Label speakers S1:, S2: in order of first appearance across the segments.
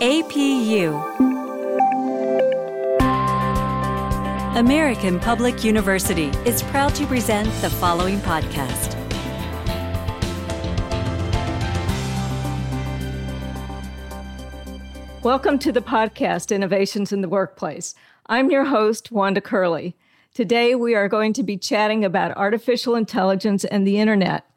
S1: APU American Public University is proud to present the following podcast.
S2: Welcome to the podcast Innovations in the Workplace. I'm your host, Wanda Curlee. Today, we are going to be chatting about artificial intelligence and the internet.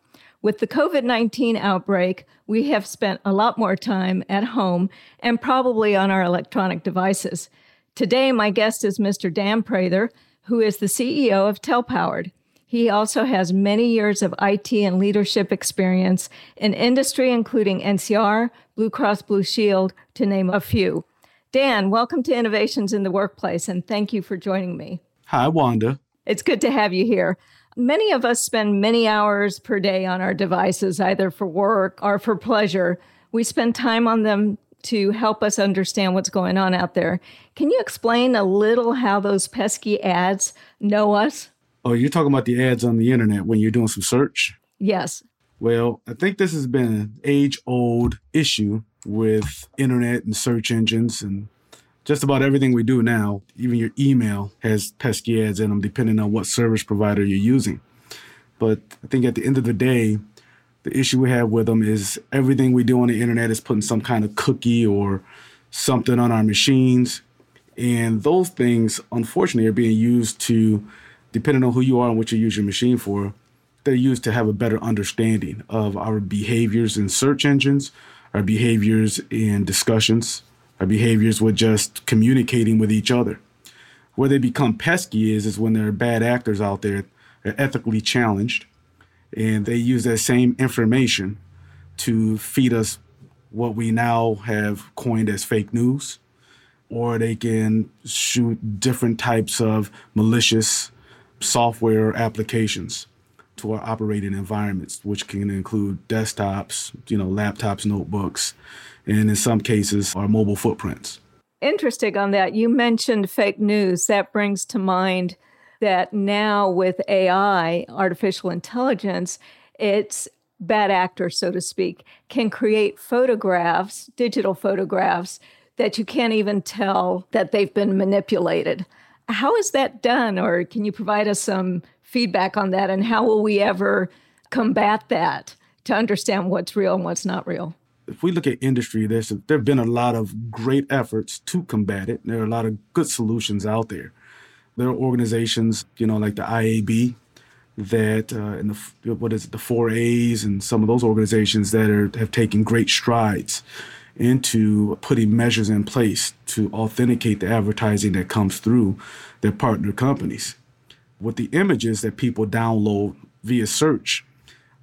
S2: With the COVID 19 outbreak, we have spent a lot more time at home and probably on our electronic devices. Today, my guest is Mr. Dan Prather, who is the CEO of Telpowered. He also has many years of IT and leadership experience in industry, including NCR, Blue Cross Blue Shield, to name a few. Dan, welcome to Innovations in the Workplace, and thank you for joining me.
S3: Hi, Wanda.
S2: It's good to have you here. Many of us spend many hours per day on our devices, either for work or for pleasure. We spend time on them to help us understand what's going on out there. Can you explain a little how those pesky ads know us?
S3: Oh, you're talking about the ads on the internet when you're doing some search?
S2: Yes.
S3: Well, I think this has been an age old issue with internet and search engines and just about everything we do now, even your email has pesky ads in them, depending on what service provider you're using. But I think at the end of the day, the issue we have with them is everything we do on the internet is putting some kind of cookie or something on our machines. And those things, unfortunately, are being used to, depending on who you are and what you use your machine for, they're used to have a better understanding of our behaviors in search engines, our behaviors in discussions, our behaviors with just communicating with each other. Where they become pesky is is when there are bad actors out there, they're ethically challenged, and they use that same information to feed us what we now have coined as fake news, or they can shoot different types of malicious software applications to our operating environments, which can include desktops, you know, laptops, notebooks, and in some cases, our mobile footprints.
S2: Interesting on that. You mentioned fake news. That brings to mind that now with AI, artificial intelligence, it's bad actors, so to speak, can create photographs, digital photographs, that you can't even tell that they've been manipulated. How is that done? Or can you provide us some feedback on that? And how will we ever combat that to understand what's real and what's not real?
S3: If we look at industry, there's there have been a lot of great efforts to combat it. There are a lot of good solutions out there. There are organizations, you know, like the IAB, that uh, and the what is it, the 4As, and some of those organizations that are have taken great strides into putting measures in place to authenticate the advertising that comes through their partner companies. With the images that people download via search,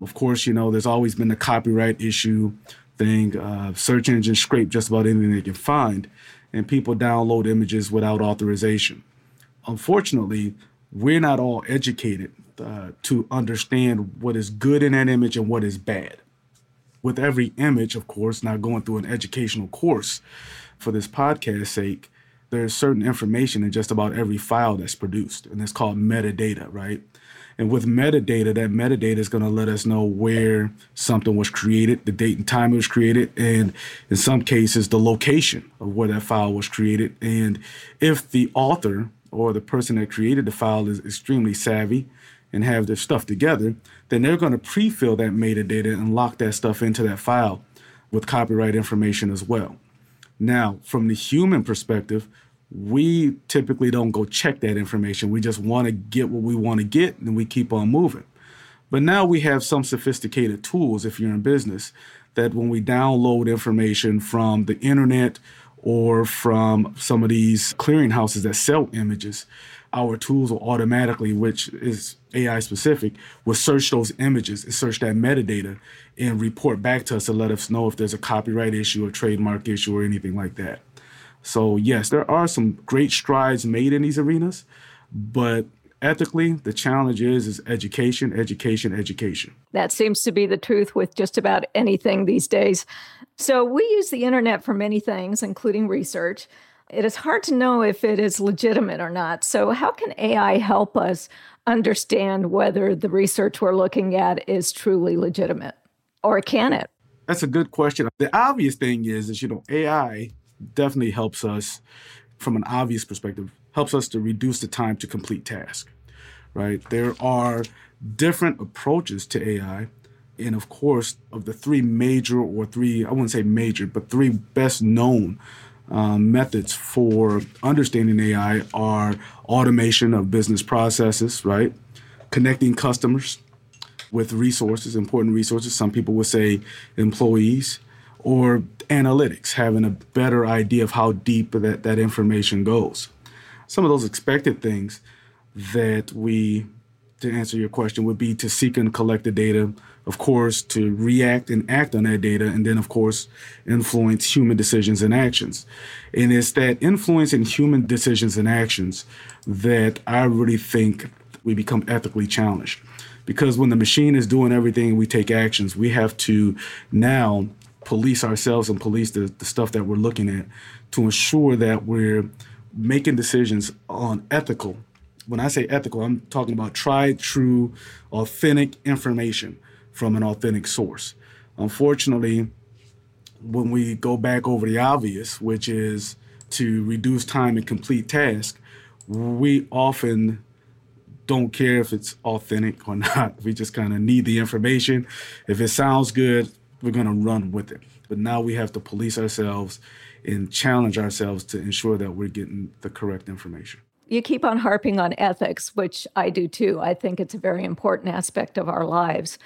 S3: of course, you know, there's always been the copyright issue thing. Uh, search engines scrape just about anything they can find, and people download images without authorization. Unfortunately, we're not all educated uh, to understand what is good in that image and what is bad. With every image, of course, not going through an educational course for this podcast sake, there's certain information in just about every file that's produced, and it's called metadata, right? And with metadata, that metadata is going to let us know where something was created, the date and time it was created, and in some cases, the location of where that file was created. And if the author or the person that created the file is extremely savvy and have their stuff together, then they're going to pre-fill that metadata and lock that stuff into that file with copyright information as well. Now, from the human perspective, we typically don't go check that information. We just want to get what we want to get and we keep on moving. But now we have some sophisticated tools, if you're in business, that when we download information from the internet or from some of these clearinghouses that sell images, our tools will automatically, which is AI specific, will search those images and search that metadata and report back to us to let us know if there's a copyright issue or trademark issue or anything like that. So, yes, there are some great strides made in these arenas, but ethically, the challenge is is education, education, education.
S2: That seems to be the truth with just about anything these days. So, we use the internet for many things, including research. It is hard to know if it is legitimate or not. So, how can AI help us understand whether the research we're looking at is truly legitimate? Or can it?
S3: That's a good question. The obvious thing is, is you know, AI definitely helps us from an obvious perspective, helps us to reduce the time to complete task. right? There are different approaches to AI. And of course, of the three major or three, I wouldn't say major, but three best known um, methods for understanding AI are automation of business processes, right? Connecting customers with resources, important resources. Some people would say employees, or analytics, having a better idea of how deep that, that information goes. Some of those expected things that we, to answer your question, would be to seek and collect the data, of course, to react and act on that data, and then, of course, influence human decisions and actions. And it's that influence in human decisions and actions that I really think we become ethically challenged. Because when the machine is doing everything we take actions, we have to now police ourselves and police the, the stuff that we're looking at to ensure that we're making decisions on ethical. When I say ethical, I'm talking about tried, true, authentic information from an authentic source. Unfortunately, when we go back over the obvious, which is to reduce time and complete tasks, we often don't care if it's authentic or not. We just kind of need the information. If it sounds good, we're going to run with it. But now we have to police ourselves and challenge ourselves to ensure that we're getting the correct information.
S2: You keep on harping on ethics, which I do too. I think it's a very important aspect of our lives.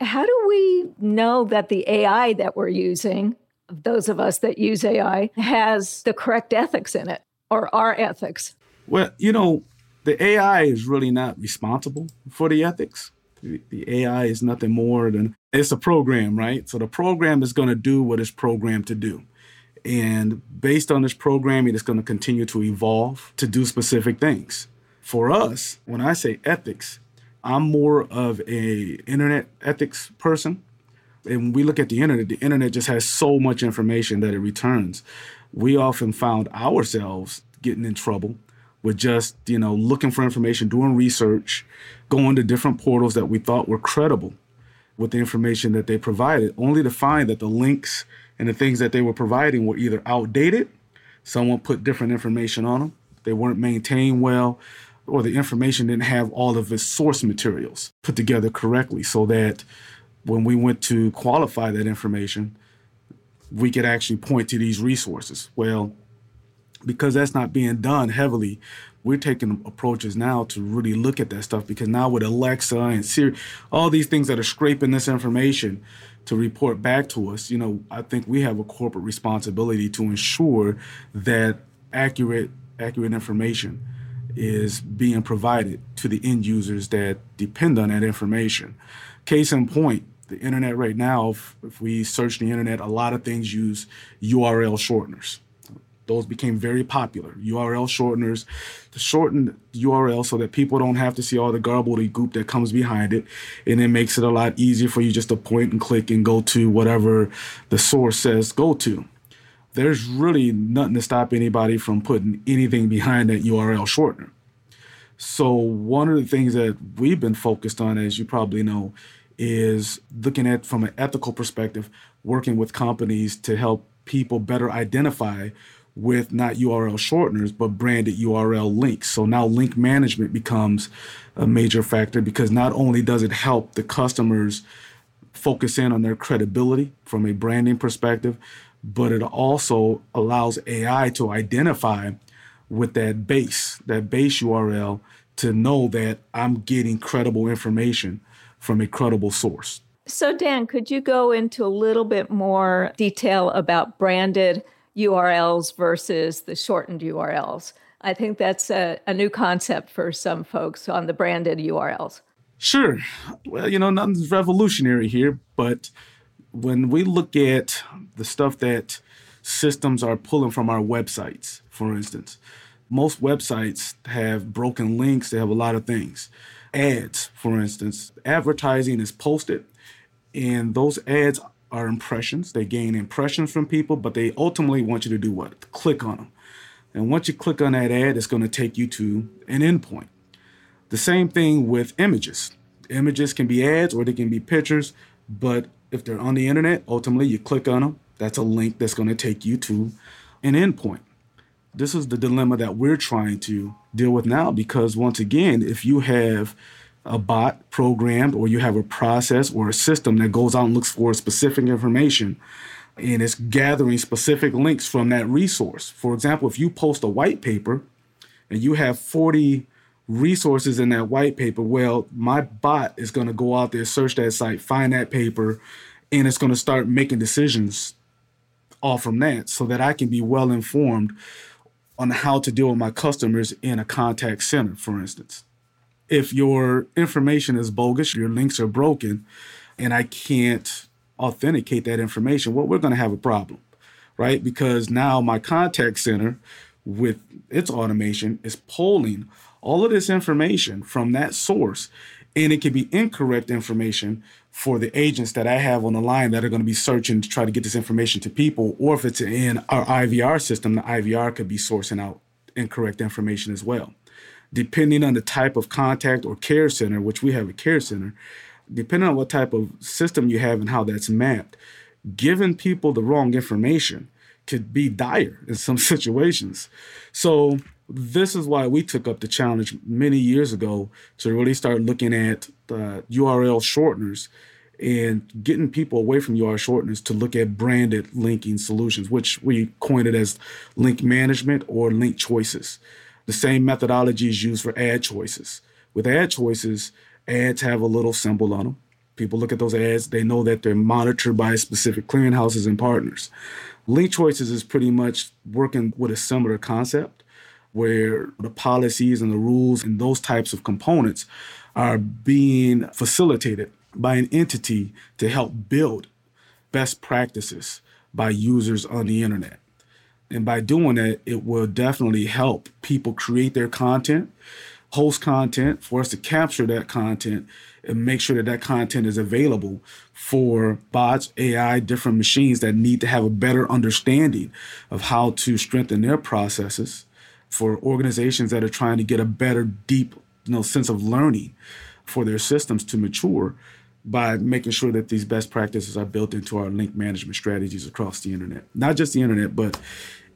S2: How do we know that the AI that we're using, those of us that use AI, has the correct ethics in it or our ethics?
S3: Well, you know, the AI is really not responsible for the ethics. The, AI is nothing more than it's a program, right? So the program is going to do what it's programmed to do. And based on this programming, it's going to continue to evolve to do specific things. For us, when I say ethics, I'm more of a internet ethics person. And when we look at the internet, the internet just has so much information that it returns. We often found ourselves getting in trouble with just, you know, looking for information, doing research, going to different portals that we thought were credible with the information that they provided, only to find that the links and the things that they were providing were either outdated, someone put different information on them, they weren't maintained well, or the information didn't have all of its source materials put together correctly so that when we went to qualify that information, we could actually point to these resources. Well, because that's not being done heavily, we're taking approaches now to really look at that stuff because now with Alexa and Siri, all these things that are scraping this information to report back to us, you know, I think we have a corporate responsibility to ensure that accurate accurate information is being provided to the end users that depend on that information. Case in point, the internet right now, if, if we search the internet, a lot of things use URL shorteners those became very popular. URL shorteners to shorten URL so that people don't have to see all the garbledy goop that comes behind it. And it makes it a lot easier for you just to point and click and go to whatever the source says go to. There's really nothing to stop anybody from putting anything behind that URL shortener. So, one of the things that we've been focused on, as you probably know, is looking at from an ethical perspective, working with companies to help people better identify with not URL shorteners, but branded URL links. So now link management becomes a major factor because not only does it help the customers focus in on their credibility from a branding perspective, but it also allows AI to identify with that base, that base URL, to know that I'm getting credible information from a credible source.
S2: So, Dan, could you go into a little bit more detail about branded URLs versus the shortened URLs. I think that's a, a new concept for some folks on the branded URLs.
S3: Sure. Well, you know, nothing's revolutionary here, but when we look at the stuff that systems are pulling from our websites, for instance, most websites have broken links, they have a lot of things. Ads, for instance, advertising is posted, and those ads are impressions. They gain impressions from people, but they ultimately want you to do what? Click on them. And once you click on that ad, it's going to take you to an endpoint. The same thing with images. Images can be ads or they can be pictures, but if they're on the internet, ultimately you click on them. That's a link that's going to take you to an endpoint. This is the dilemma that we're trying to deal with now because, once again, if you have a bot programmed or you have a process or a system that goes out and looks for specific information and it's gathering specific links from that resource. For example, if you post a white paper and you have 40 resources in that white paper, well, my bot is going to go out there, search that site, find that paper, and it's going to start making decisions all from that so that I can be well informed on how to deal with my customers in a contact center, for instance. If your information is bogus, your links are broken, and I can't authenticate that information, well, we're going to have a problem, right? Because now my contact center with its automation is pulling all of this information from that source, and it can be incorrect information for the agents that I have on the line that are going to be searching to try to get this information to people, or if it's in our IVR system, the IVR could be sourcing out incorrect information as well. Depending on the type of contact or care center, which we have a care center, depending on what type of system you have and how that's mapped, giving people the wrong information could be dire in some situations. So this is why we took up the challenge many years ago to really start looking at uh, URL shorteners and getting people away from URL shorteners to look at branded linking solutions, which we coined it as link management or link choices. The same methodology is used for ad choices. With ad choices, ads have a little symbol on them. People look at those ads, they know that they're monitored by specific clearinghouses and partners. Link choices is pretty much working with a similar concept where the policies and the rules and those types of components are being facilitated by an entity to help build best practices by users on the internet. And by doing that, it will definitely help people create their content, host content, for us to capture that content and make sure that that content is available for bots, AI, different machines that need to have a better understanding of how to strengthen their processes for organizations that are trying to get a better, deep you know, sense of learning for their systems to mature by making sure that these best practices are built into our link management strategies across the internet. Not just the internet, but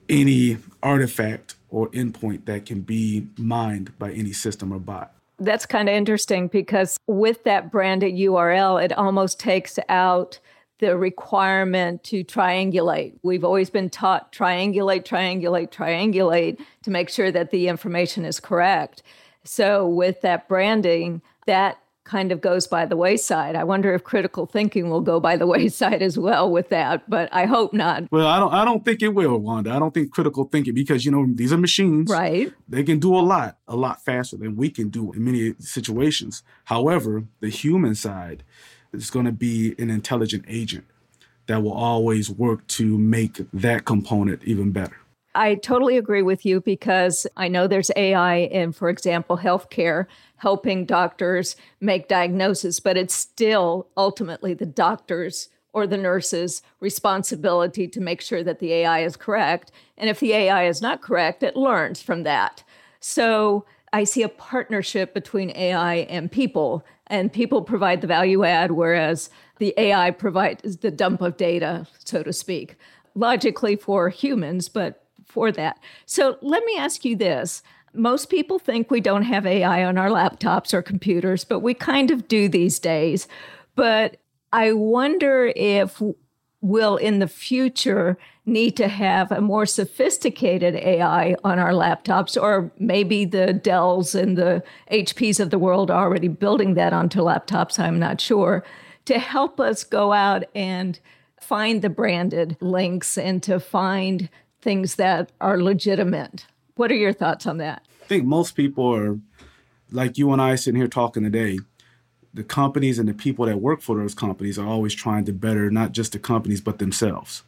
S3: any artifact or endpoint that can be mined by any system or bot.
S2: That's kind of interesting because with that branded URL, it almost takes out the requirement to triangulate. We've always been taught triangulate, triangulate, triangulate to make sure that the information is correct. So, with that branding, that kind of goes by the wayside. I wonder if critical thinking will go by the wayside as well with that, but I hope not.
S3: Well, I don't I don't think it will, Wanda. I don't think critical thinking because you know these are machines.
S2: Right.
S3: They can do a lot, a lot faster than we can do in many situations. However, the human side is going to be an intelligent agent that will always work to make that component even better.
S2: I totally agree with you because I know there's AI in, for example, healthcare, helping doctors make diagnoses, but it's still ultimately the doctor's or the nurse's responsibility to make sure that the AI is correct. And if the AI is not correct, it learns from that. So I see a partnership between AI and people and people provide the value add, whereas the AI provides the dump of data, so to speak, logically for humans, but for that. So let me ask you this. Most people think we don't have AI on our laptops or computers, but we kind of do these days. But I wonder if we'll in the future need to have a more sophisticated AI on our laptops, or maybe the Dells and the HPs of the world are already building that onto laptops, I'm not sure, to help us go out and find the branded links and to find things that are legitimate. What are your thoughts on that?
S3: I think most people are like you and I sitting here talking today. The companies and the people that work for those companies are always trying to better not just the companies, but themselves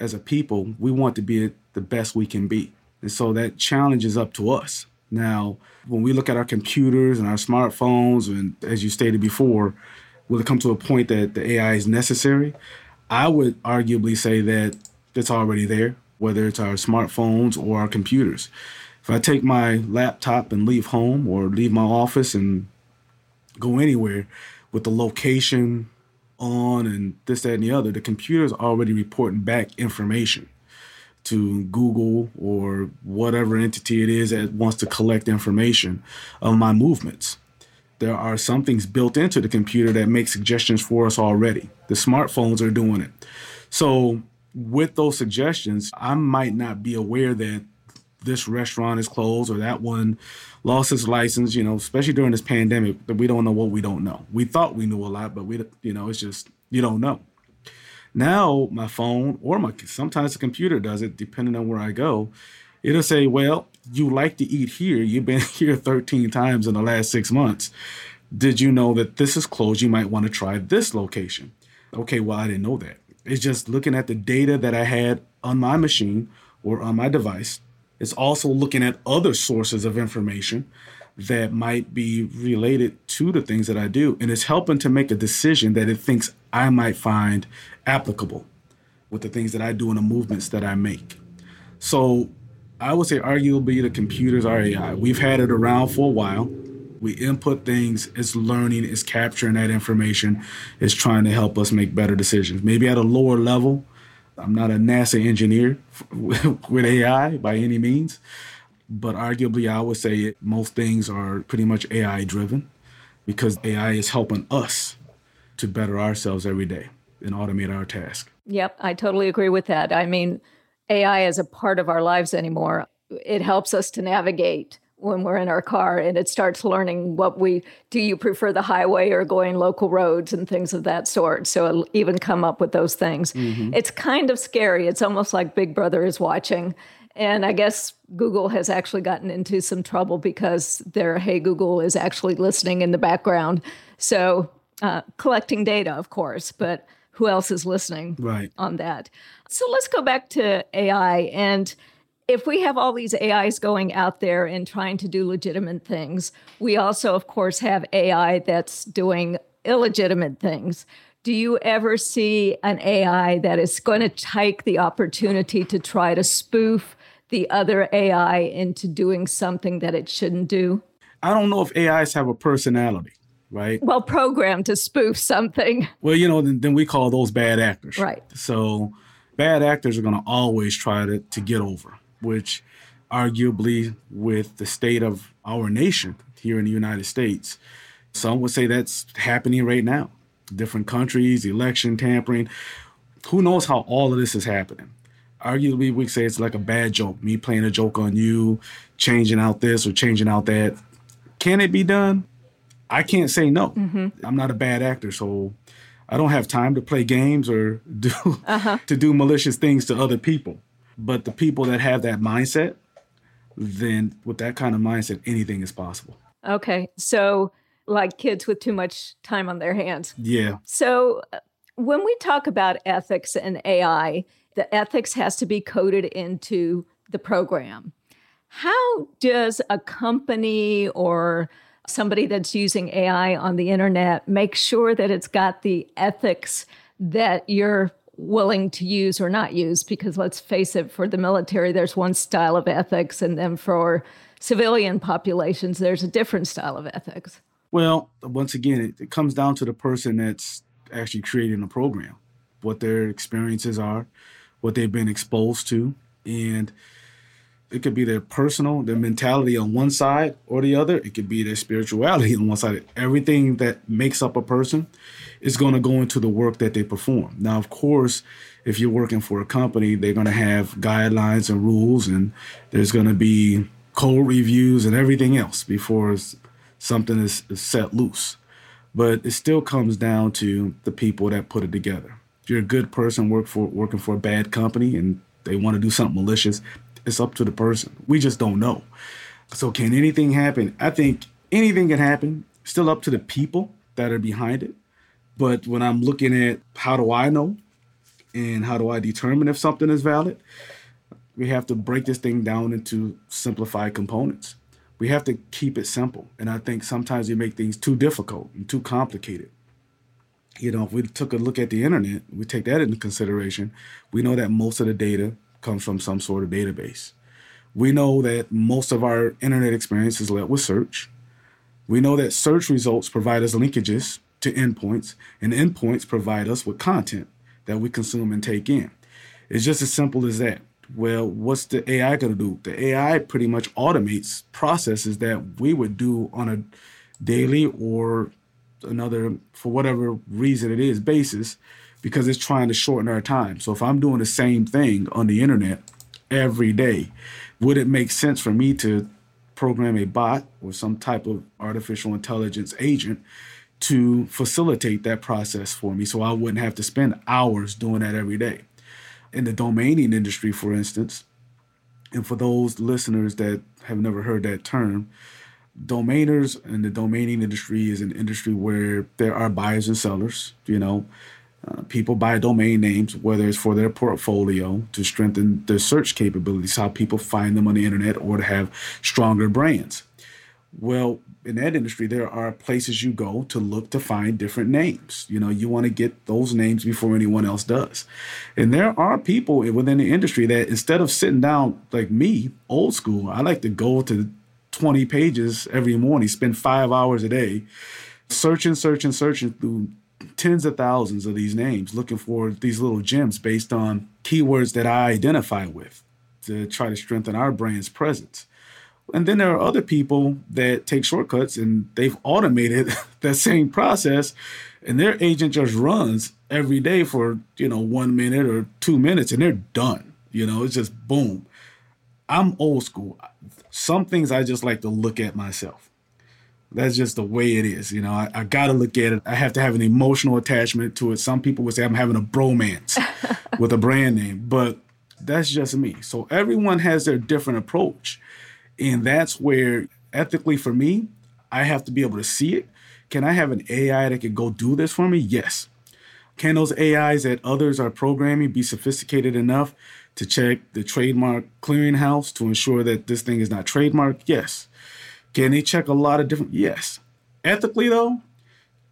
S3: as a people, we want to be the best we can be. And so that challenge is up to us. Now, when we look at our computers and our smartphones, and as you stated before, will it come to a point that the AI is necessary? I would arguably say that it's already there, whether it's our smartphones or our computers. If I take my laptop and leave home or leave my office and go anywhere with the location, on and this, that, and the other, the computer's already reporting back information. to Google or whatever entity it is that wants to collect information of my movements. There are some things built into the computer that make suggestions for us already. The smartphones are doing it. So, with those suggestions, I might not be aware that this restaurant is closed or that one lost its license, you know, especially during this pandemic, we don't know what we don't know. We thought we knew a lot, but we, you know, it's just, you don't know. Now my phone or my sometimes the computer does it, depending on where I go. It'll say, "Well, you like to eat here. You've been here 13 times in the last six months. Did you know that this is closed? You might want to try this location." Okay, well I didn't know that. It's just looking at the data that I had on my machine or on my device. It's also looking at other sources of information that might be related to the things that I do. And it's helping to make a decision that it thinks I might find applicable with the things that I do and the movements that I make. So I would say arguably the computers are AI. We've had it around for a while. We input things, it's learning, it's capturing that information, it's trying to help us make better decisions. Maybe at a lower level. I'm not a NASA engineer with AI by any means, but arguably I would say most things are pretty much AI driven because AI is helping us to better ourselves every day and automate our task.
S2: Yep, I totally agree with that. I mean, AI is a part of our lives anymore. It helps us to navigate when we're in our car and it starts learning what we do you prefer the highway or going local roads and things of that sort so it'll even come up with those things mm-hmm. it's kind of scary it's almost like big brother is watching and i guess google has actually gotten into some trouble because their hey google is actually listening in the background so uh, collecting data of course but who else is listening
S3: right.
S2: on that. So let's go back to AI. And if we have all these AIs going out there and trying to do legitimate things, we also, of course, have AI that's doing illegitimate things. Do you ever see an AI that is going to take the opportunity to try to spoof the other AI into doing something that it shouldn't do?
S3: I don't know if AIs have a personality right?
S2: Well, programmed to spoof something.
S3: Well, you know, then, then we call those bad actors.
S2: Right.
S3: So bad actors are going to always try to, to get over, which arguably with the state of our nation here in the United States, some would say that's happening right now. Different countries, election tampering. Who knows how all of this is happening? Arguably, we say it's like a bad joke, me playing a joke on you, changing out this or changing out that. Can it be done? I can't say no. Mm-hmm. I'm not a bad actor, so I don't have time to play games or do uh-huh. to do malicious things to other people. But the people that have that mindset, then with that kind of mindset, anything is possible.
S2: Okay, so like kids with too much time on their hands.
S3: Yeah.
S2: So when we talk about ethics and AI, the ethics has to be coded into the program. How does a company or somebody that's using AI on the internet, make sure that it's got the ethics that you're willing to use or not use. Because let's face it, for the military, there's one style of ethics, and then for civilian populations, there's a different style of ethics.
S3: Well, once again, it, it comes down to the person that's actually creating the program, what their experiences are, what they've been exposed to, and it could be their personal, their mentality on one side or the other. It could be their spirituality on one side. Everything that makes up a person is going to go into the work that they perform. Now, of course, if you're working for a company, they're going to have guidelines and rules, and there's going to be code reviews and everything else before something is, set loose. But it still comes down to the people that put it together. If you're a good person work for working for a bad company and they want to do something malicious, it's up to the person. We just don't know. So can anything happen? I think anything can happen. Still up to the people that are behind it. But when I'm looking at how do I know and how do I determine if something is valid, we have to break this thing down into simplified components. We have to keep it simple. And I think sometimes we make things too difficult and too complicated. You know, if we took a look at the internet, we take that into consideration, we know that most of the data comes from some sort of database. We know that most of our internet experience is led with search. We know that search results provide us linkages to endpoints, and endpoints provide us with content that we consume and take in. It's just as simple as that. Well, what's the AI going to do? The AI pretty much automates processes that we would do on a daily or another, for whatever reason it is, basis, because it's trying to shorten our time. So if I'm doing the same thing on the internet every day, would it make sense for me to program a bot or some type of artificial intelligence agent to facilitate that process for me so I wouldn't have to spend hours doing that every day? In the domaining industry, for instance, and for those listeners that have never heard that term, domainers and the domaining industry is an industry where there are buyers and sellers. You know, uh, people buy domain names, whether it's for their portfolio to strengthen their search capabilities, how people find them on the internet, or to have stronger brands. Well, in that industry, there are places you go to look to find different names. You know, you want to get those names before anyone else does. And there are people within the industry that instead of sitting down like me, old school, I like to go to 20 pages every morning, spend five hours a day searching, searching, searching through tens of thousands of these names looking for these little gems based on keywords that I identify with to try to strengthen our brand's presence. And then there are other people that take shortcuts and they've automated that same process and their agent just runs every day for, you know, 1 minute or 2 minutes and they're done. You know, it's just boom. I'm old school. Some things I just like to look at myself. That's just the way it is. You know, I, I got to look at it. I have to have an emotional attachment to it. Some people would say I'm having a bromance with a brand name, but that's just me. So everyone has their different approach. And that's where, ethically for me, I have to be able to see it. Can I have an AI that can go do this for me? Yes. Can those AIs that others are programming be sophisticated enough to check the trademark clearinghouse to ensure that this thing is not trademarked? Yes. Can they check a lot of different? Yes. Ethically, though,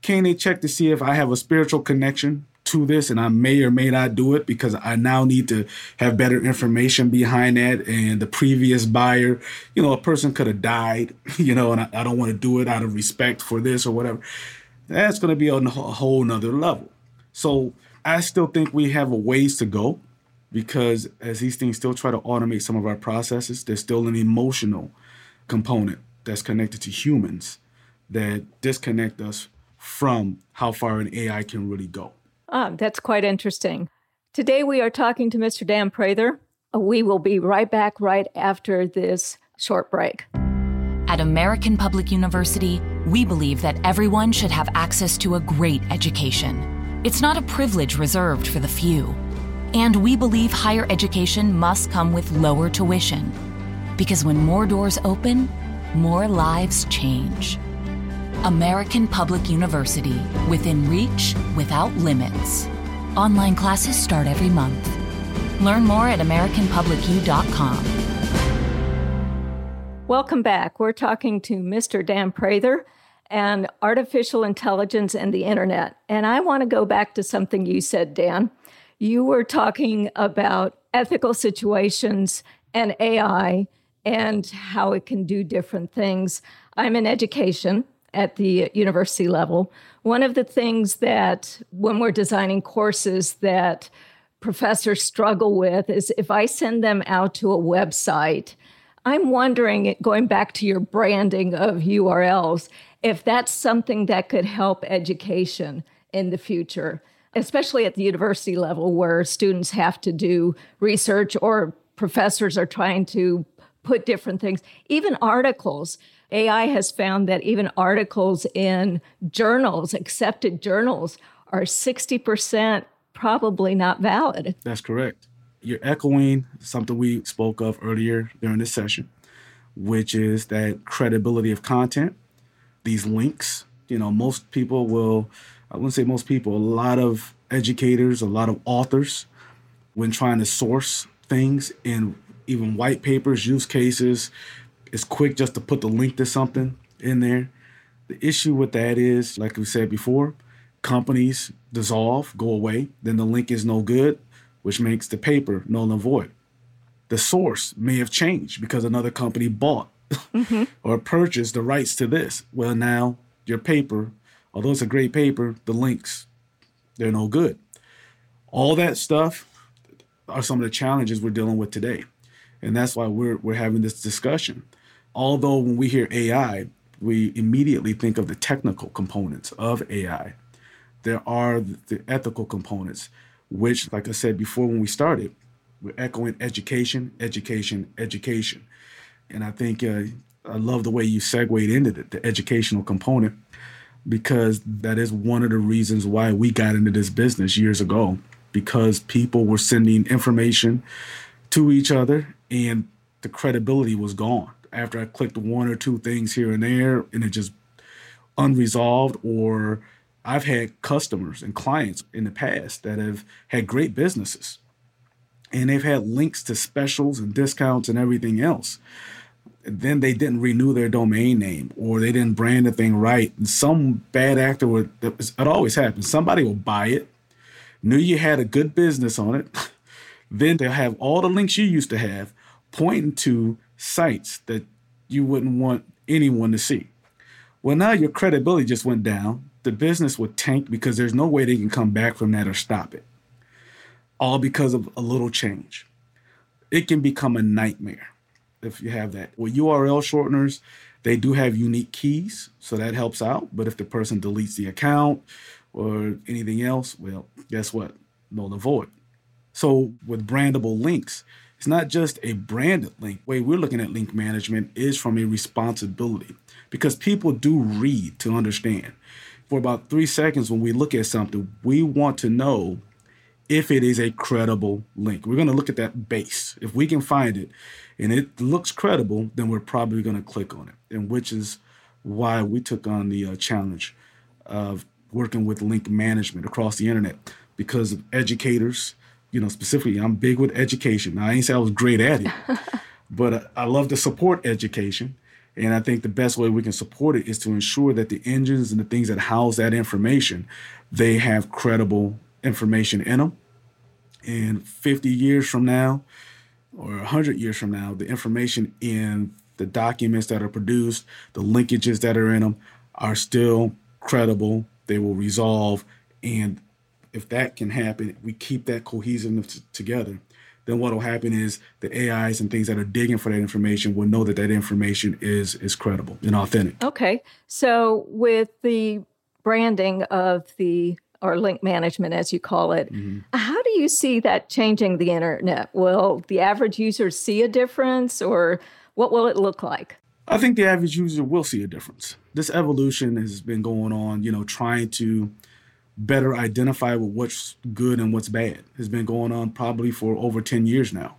S3: can they check to see if I have a spiritual connection to this and I may or may not do it because I now need to have better information behind that. And the previous buyer, you know, a person could have died, you know, and I, I don't want to do it out of respect for this or whatever. That's going to be on a whole nother level. So I still think we have a ways to go because as these things still try to automate some of our processes, there's still an emotional component that's connected to humans that disconnect us from how far an AI can really go.
S2: Ah, that's quite interesting. Today we are talking to Mr. Dan Prather. We will be right back right after this short break.
S4: At American Public University, we believe that everyone should have access to a great education. It's not a privilege reserved for the few. And we believe higher education must come with lower tuition. Because when more doors open, more lives change. American Public University, within reach, without limits. Online classes start every month. Learn more at AmericanPublicU.com.
S2: Welcome back. We're talking to Mr. Dan Prather and artificial intelligence and the internet. And I want to go back to something you said, Dan. You were talking about ethical situations and AI and how it can do different things. I'm in education at the university level. One of the things that, when we're designing courses, that professors struggle with is if I send them out to a website, I'm wondering, going back to your branding of URLs, if that's something that could help education in the future, especially at the university level where students have to do research or professors are trying to put different things, even articles. AI has found that even articles in journals, accepted journals, are 60% probably not valid.
S3: That's correct. You're echoing something we spoke of earlier during this session, which is that credibility of content, these links. You know, most people will, I wouldn't say most people, a lot of educators, a lot of authors, when trying to source things in even white papers, use cases. It's quick just to put the link to something in there. The issue with that is, like we said before, companies dissolve, go away, then the link is no good, which makes the paper null and void. The source may have changed because another company bought mm-hmm. or purchased the rights to this. Well, now your paper, although it's a great paper, the links, they're no good. All that stuff are some of the challenges we're dealing with today. And that's why we're, we're having this discussion. Although when we hear AI, we immediately think of the technical components of AI. There are the ethical components, which, like I said before when we started, we're echoing education, education, education. And I think uh, I love the way you segued into the, the educational component because that is one of the reasons why we got into this business years ago because people were sending information to each other and the credibility was gone after I clicked one or two things here and there and it just unresolved or I've had customers and clients in the past that have had great businesses and they've had links to specials and discounts and everything else. And then they didn't renew their domain name or they didn't brand the thing right. And some bad actor would, it always happens. Somebody will buy it, knew you had a good business on it. then they'll have all the links you used to have pointing to sites that you wouldn't want anyone to see. Well, now your credibility just went down. The business would tank because there's no way they can come back from that or stop it all because of a little change. It can become a nightmare if you have that. With URL shorteners, they do have unique keys, so that helps out. But if the person deletes the account or anything else, well, guess what? Null and void. So with brandable links, it's not just a branded link. The way we're looking at link management is from a responsibility because people do read to understand. For about three seconds, when we look at something, we want to know if it is a credible link. We're going to look at that base. If we can find it and it looks credible, then we're probably going to click on it. And which is why we took on the uh, challenge of working with link management across the internet because of educators, you know, specifically, I'm big with education. Now, I ain't say I was great at it, but uh, I love to support education. And I think the best way we can support it is to ensure that the engines and the things that house that information, they have credible information in them. And 50 years from now, or 100 years from now, the information in the documents that are produced, the linkages that are in them, are still credible. They will resolve. And if that can happen, we keep that cohesiveness t- together. Then what will happen is the AIs and things that are digging for that information will know that that information is is credible and authentic.
S2: Okay, so with the branding of the or link management, as you call it. Mm-hmm. How do you see that changing the internet? Will the average user see a difference, or what will it look like?
S3: I think the average user will see a difference. This evolution has been going on, you know, trying to better identify with what's good and what's bad has been going on probably for over 10 years now.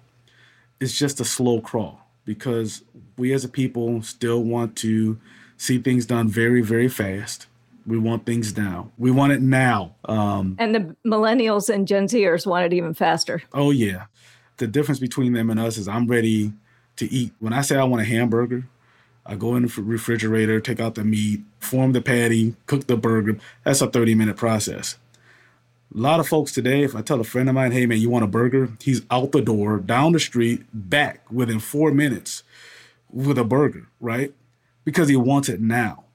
S3: It's just a slow crawl because we as a people still want to see things done very, very fast we want things now. We want it now.
S2: Um, and the millennials and Gen Zers want it even faster.
S3: Oh, yeah. The difference between them and us is I'm ready to eat. When I say I want a hamburger, I go in the refrigerator, take out the meat, form the patty, cook the burger. That's a 30 minute process. A lot of folks today, if I tell a friend of mine, hey man, you want a burger? He's out the door, down the street, back within four minutes with a burger, right? Because he wants it now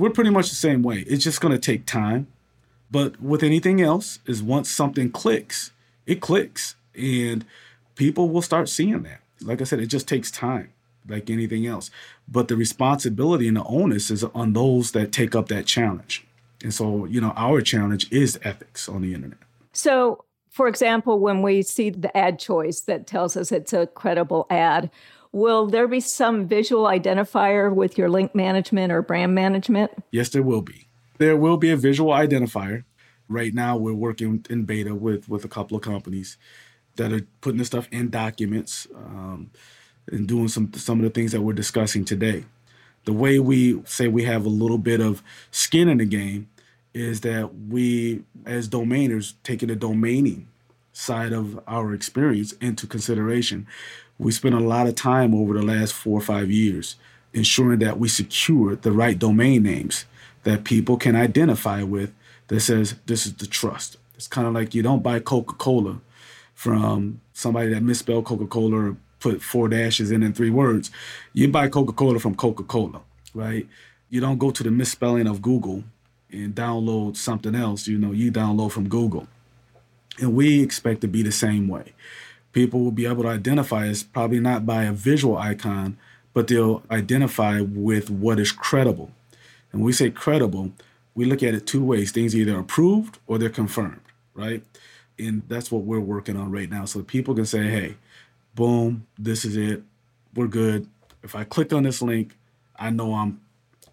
S3: we're pretty much the same way. It's just going to take time. But with anything else, is once something clicks, it clicks, and people will start seeing that. Like I said, it just takes time, like anything else. But the responsibility and the onus is on those that take up that challenge. And so, you know, our challenge is ethics on the internet.
S2: So, for example, when we see the ad choice that tells us it's a credible ad, Will there be some visual identifier with your link management or brand management?
S3: Yes, there will be. There will be a visual identifier. Right now, we're working in beta with, with a couple of companies that are putting this stuff in documents um, and doing some some of the things that we're discussing today. The way we say we have a little bit of skin in the game is that we, as domainers, taking the domaining side of our experience into consideration we spent a lot of time over the last four or five years ensuring that we secure the right domain names that people can identify with that says this is the trust. It's kind of like you don't buy Coca-Cola from somebody that misspelled Coca-Cola or put four dashes in in three words. You buy Coca-Cola from Coca-Cola, right? You don't go to the misspelling of Google and download something else. You know, you download from Google. And we expect to be the same way people will be able to identify us probably not by a visual icon, but they'll identify with what is credible. And when we say credible, we look at it two ways things either approved or they're confirmed, right? And that's what we're working on right now. So people can say, hey, boom, this is it. We're good. If I click on this link, I know I'm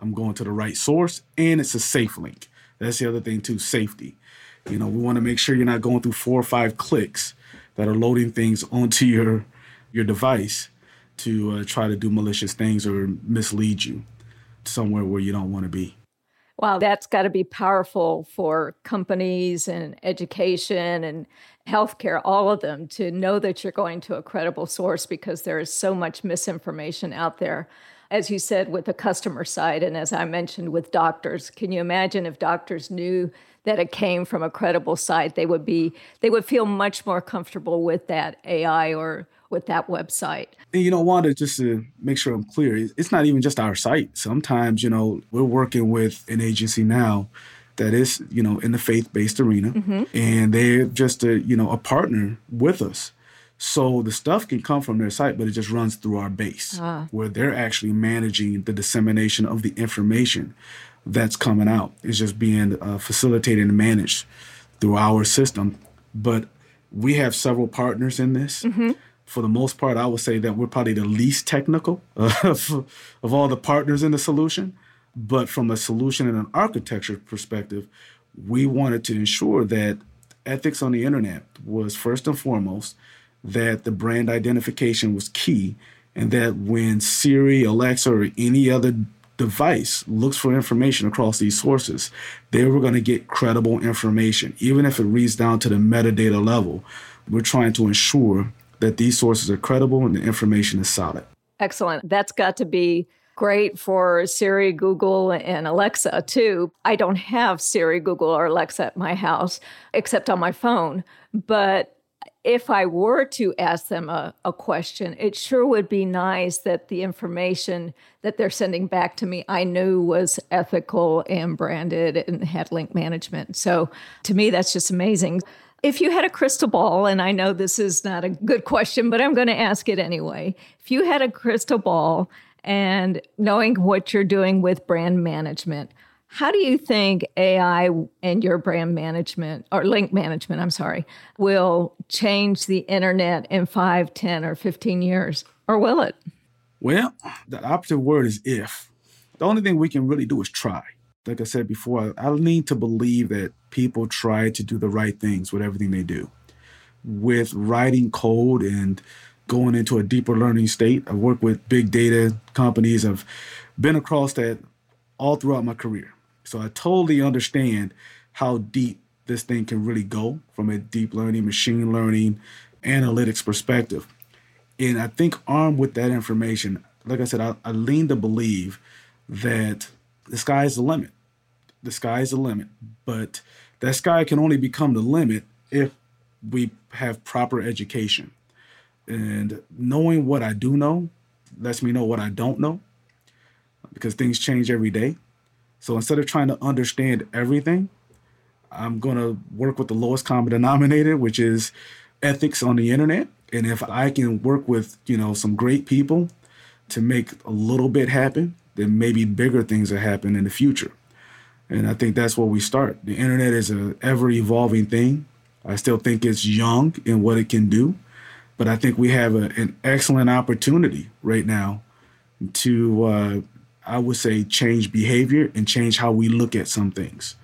S3: I'm going to the right source and it's a safe link. That's the other thing too, safety. You know, we want to make sure you're not going through four or five clicks that are loading things onto your your device to uh, try to do malicious things or mislead you somewhere where you don't want to be.
S2: Wow, that's got to be powerful for companies and education and healthcare, all of them, to know that you're going to a credible source because there is so much misinformation out there. As you said, with the customer side, and as I mentioned with doctors, can you imagine if doctors knew that it came from a credible site? They would be, they would feel much more comfortable with that AI or with that website.
S3: And you know, Wanda, just to make sure I'm clear, it's not even just our site. Sometimes, you know, we're working with an agency now that is, you know, in the faith-based arena, mm-hmm. and they're just a, you know, a partner with us. So the stuff can come from their site, but it just runs through our base, ah. where they're actually managing the dissemination of the information that's coming out. It's just being uh, facilitated and managed through our system. But we have several partners in this. Mm-hmm for the most part, I would say that we're probably the least technical of, of all the partners in the solution. But from a solution and an architecture perspective, we wanted to ensure that ethics on the internet was first and foremost, that the brand identification was key, and that when Siri, Alexa, or any other device looks for information across these sources, they were going to get credible information, even if it reads down to the metadata level. We're trying to ensure that these sources are credible and the information is solid.
S2: Excellent. That's got to be great for Siri, Google, and Alexa too. I don't have Siri, Google, or Alexa at my house except on my phone. But if I were to ask them a, a, question, it sure would be nice that the information that they're sending back to me I knew was ethical and branded and had link management. So to me, that's just amazing. If you had a crystal ball, and I know this is not a good question, but I'm going to ask it anyway. If you had a crystal ball and knowing what you're doing with brand management, how do you think AI and your brand management or link management, I'm sorry, will change the internet in five, ten, or 15 years? Or will it?
S3: Well, the operative word is if. The only thing we can really do is try like I said before, I need to believe that people try to do the right things with everything they do. With writing code and going into a deeper learning state, I've worked with big data companies. I've been across that all throughout my career. So I totally understand how deep this thing can really go from a deep learning, machine learning, analytics perspective. And I think armed with that information, like I said, I, I lean to believe that the sky is the limit the sky's the limit. But that sky can only become the limit if we have proper education. And knowing what I do know lets me know what I don't know because things change every day. So instead of trying to understand everything, I'm going to work with the lowest common denominator, which is ethics on the internet. And if I can work with, you know, some great people to make a little bit happen, then maybe bigger things will happen in the future. And I think that's where we start. The internet is an ever evolving thing. I still think it's young in what it can do, but I think we have a, an excellent opportunity right now to, uh, I would say, change behavior and change how we look at some things.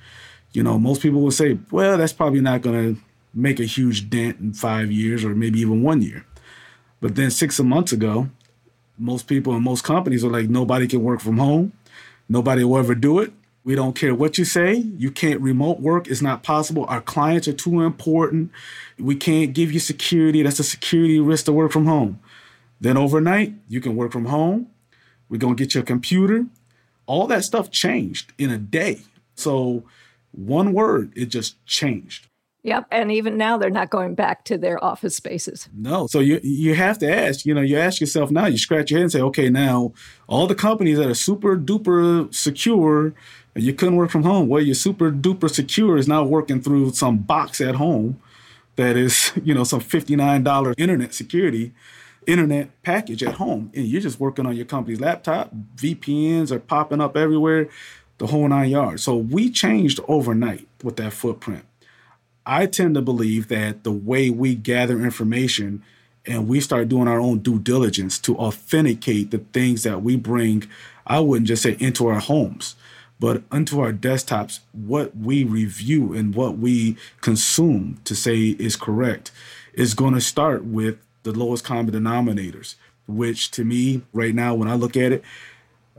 S3: You know, most people will say, well, that's probably not going to make a huge dent in five years or maybe even one year. But then six months ago, most people and most companies are like, nobody can work from home. Nobody will ever do it. We don't care what you say. You can't remote work. It's not possible. Our clients are too important. We can't give you security. That's a security risk to work from home. Then overnight, you can work from home. We're going to get your computer. All that stuff changed in a day. So, one word, it just changed.
S2: Yep, and even now they're not going back to their office spaces.
S3: No, so you you have to ask. You know, you ask yourself now. You scratch your head and say, okay, now all the companies that are super duper secure you couldn't work from home. Well, your super duper secure is now working through some box at home that is, you know, some $59 internet security internet package at home. And you're just working on your company's laptop. Vpns are popping up everywhere the whole nine yards. So we changed overnight with that footprint. I tend to believe that the way we gather information and we start doing our own due diligence to authenticate the things that we bring i wouldn't just say into our homes but unto our desktops what we review and what we consume to say is correct is going to start with the lowest common denominators, which to me, right now, when I look at it,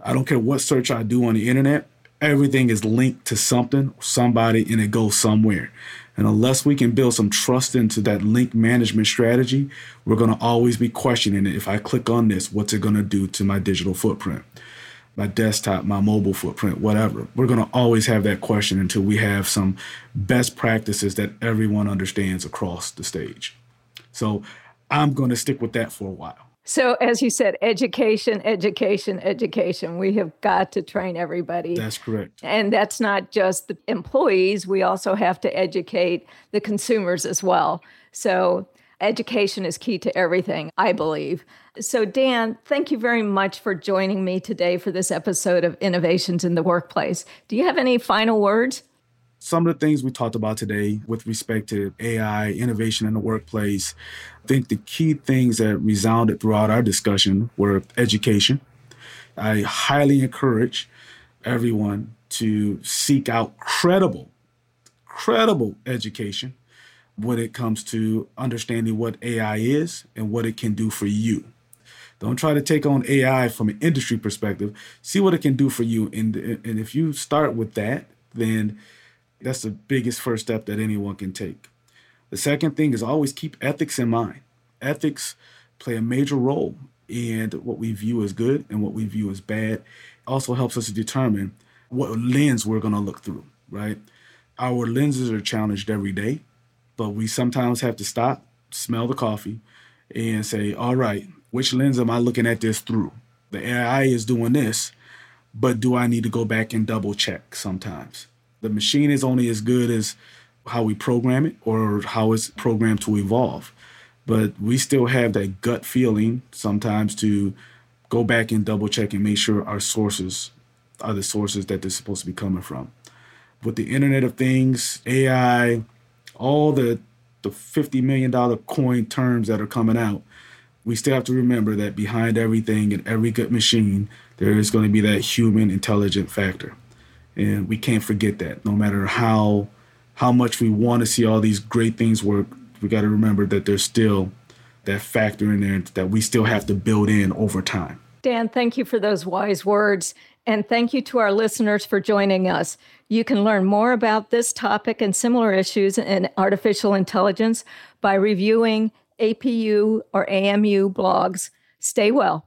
S3: I don't care what search I do on the internet, everything is linked to something, somebody, and it goes somewhere. And unless we can build some trust into that link management strategy, we're going to always be questioning it. If I click on this, what's it going to do to my digital footprint? My desktop, my mobile footprint, whatever. We're going to always have that question until we have some best practices that everyone understands across the stage. So I'm going to stick with that for a while.
S2: So, as you said, education, education, education. We have got to train everybody.
S3: That's correct.
S2: And that's not just the employees, we also have to educate the consumers as well. So, education is key to everything, I believe. So, Dan, thank you very much for joining me today for this episode of Innovations in the Workplace. Do you have any final words?
S3: some of the things we talked about today with respect to AI, innovation in the workplace, I think the key things that resounded throughout our discussion were education. I highly encourage everyone to seek out credible, credible education when it comes to understanding what AI is and what it can do for you. Don't try to take on AI from an industry perspective. See what it can do for you. And, and if you start with that, then that's the biggest first step that anyone can take. The second thing is always keep ethics in mind. Ethics play a major role in what we view as good and what we view as bad. Also helps us to determine what lens we're going to look through, right? Our lenses are challenged every day, but we sometimes have to stop, smell the coffee, and say, all right, which lens am I looking at this through? The AI is doing this, but do I need to go back and double check sometimes? The machine is only as good as how we program it or how it's programmed to evolve. But we still have that gut feeling sometimes to go back and double check and make sure our sources are the sources that they're supposed to be coming from. With the Internet of Things, AI, all the the $50 million coin terms that are coming out, we still have to remember that behind everything and every good machine, there is going to be that human intelligent factor and we can't forget that. No matter how how much we want to see all these great things work, we got to remember that there's still that factor in there that we still have to build in over time.
S2: Dan, thank you for those wise words. And thank you to our listeners for joining us. You can learn more about this topic and similar issues in artificial intelligence by reviewing APU or AMU blogs. Stay well.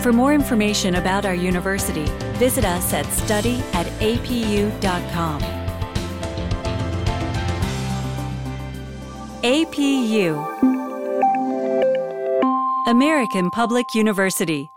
S1: For more information about our university, visit us at study at apu.com. APU American Public University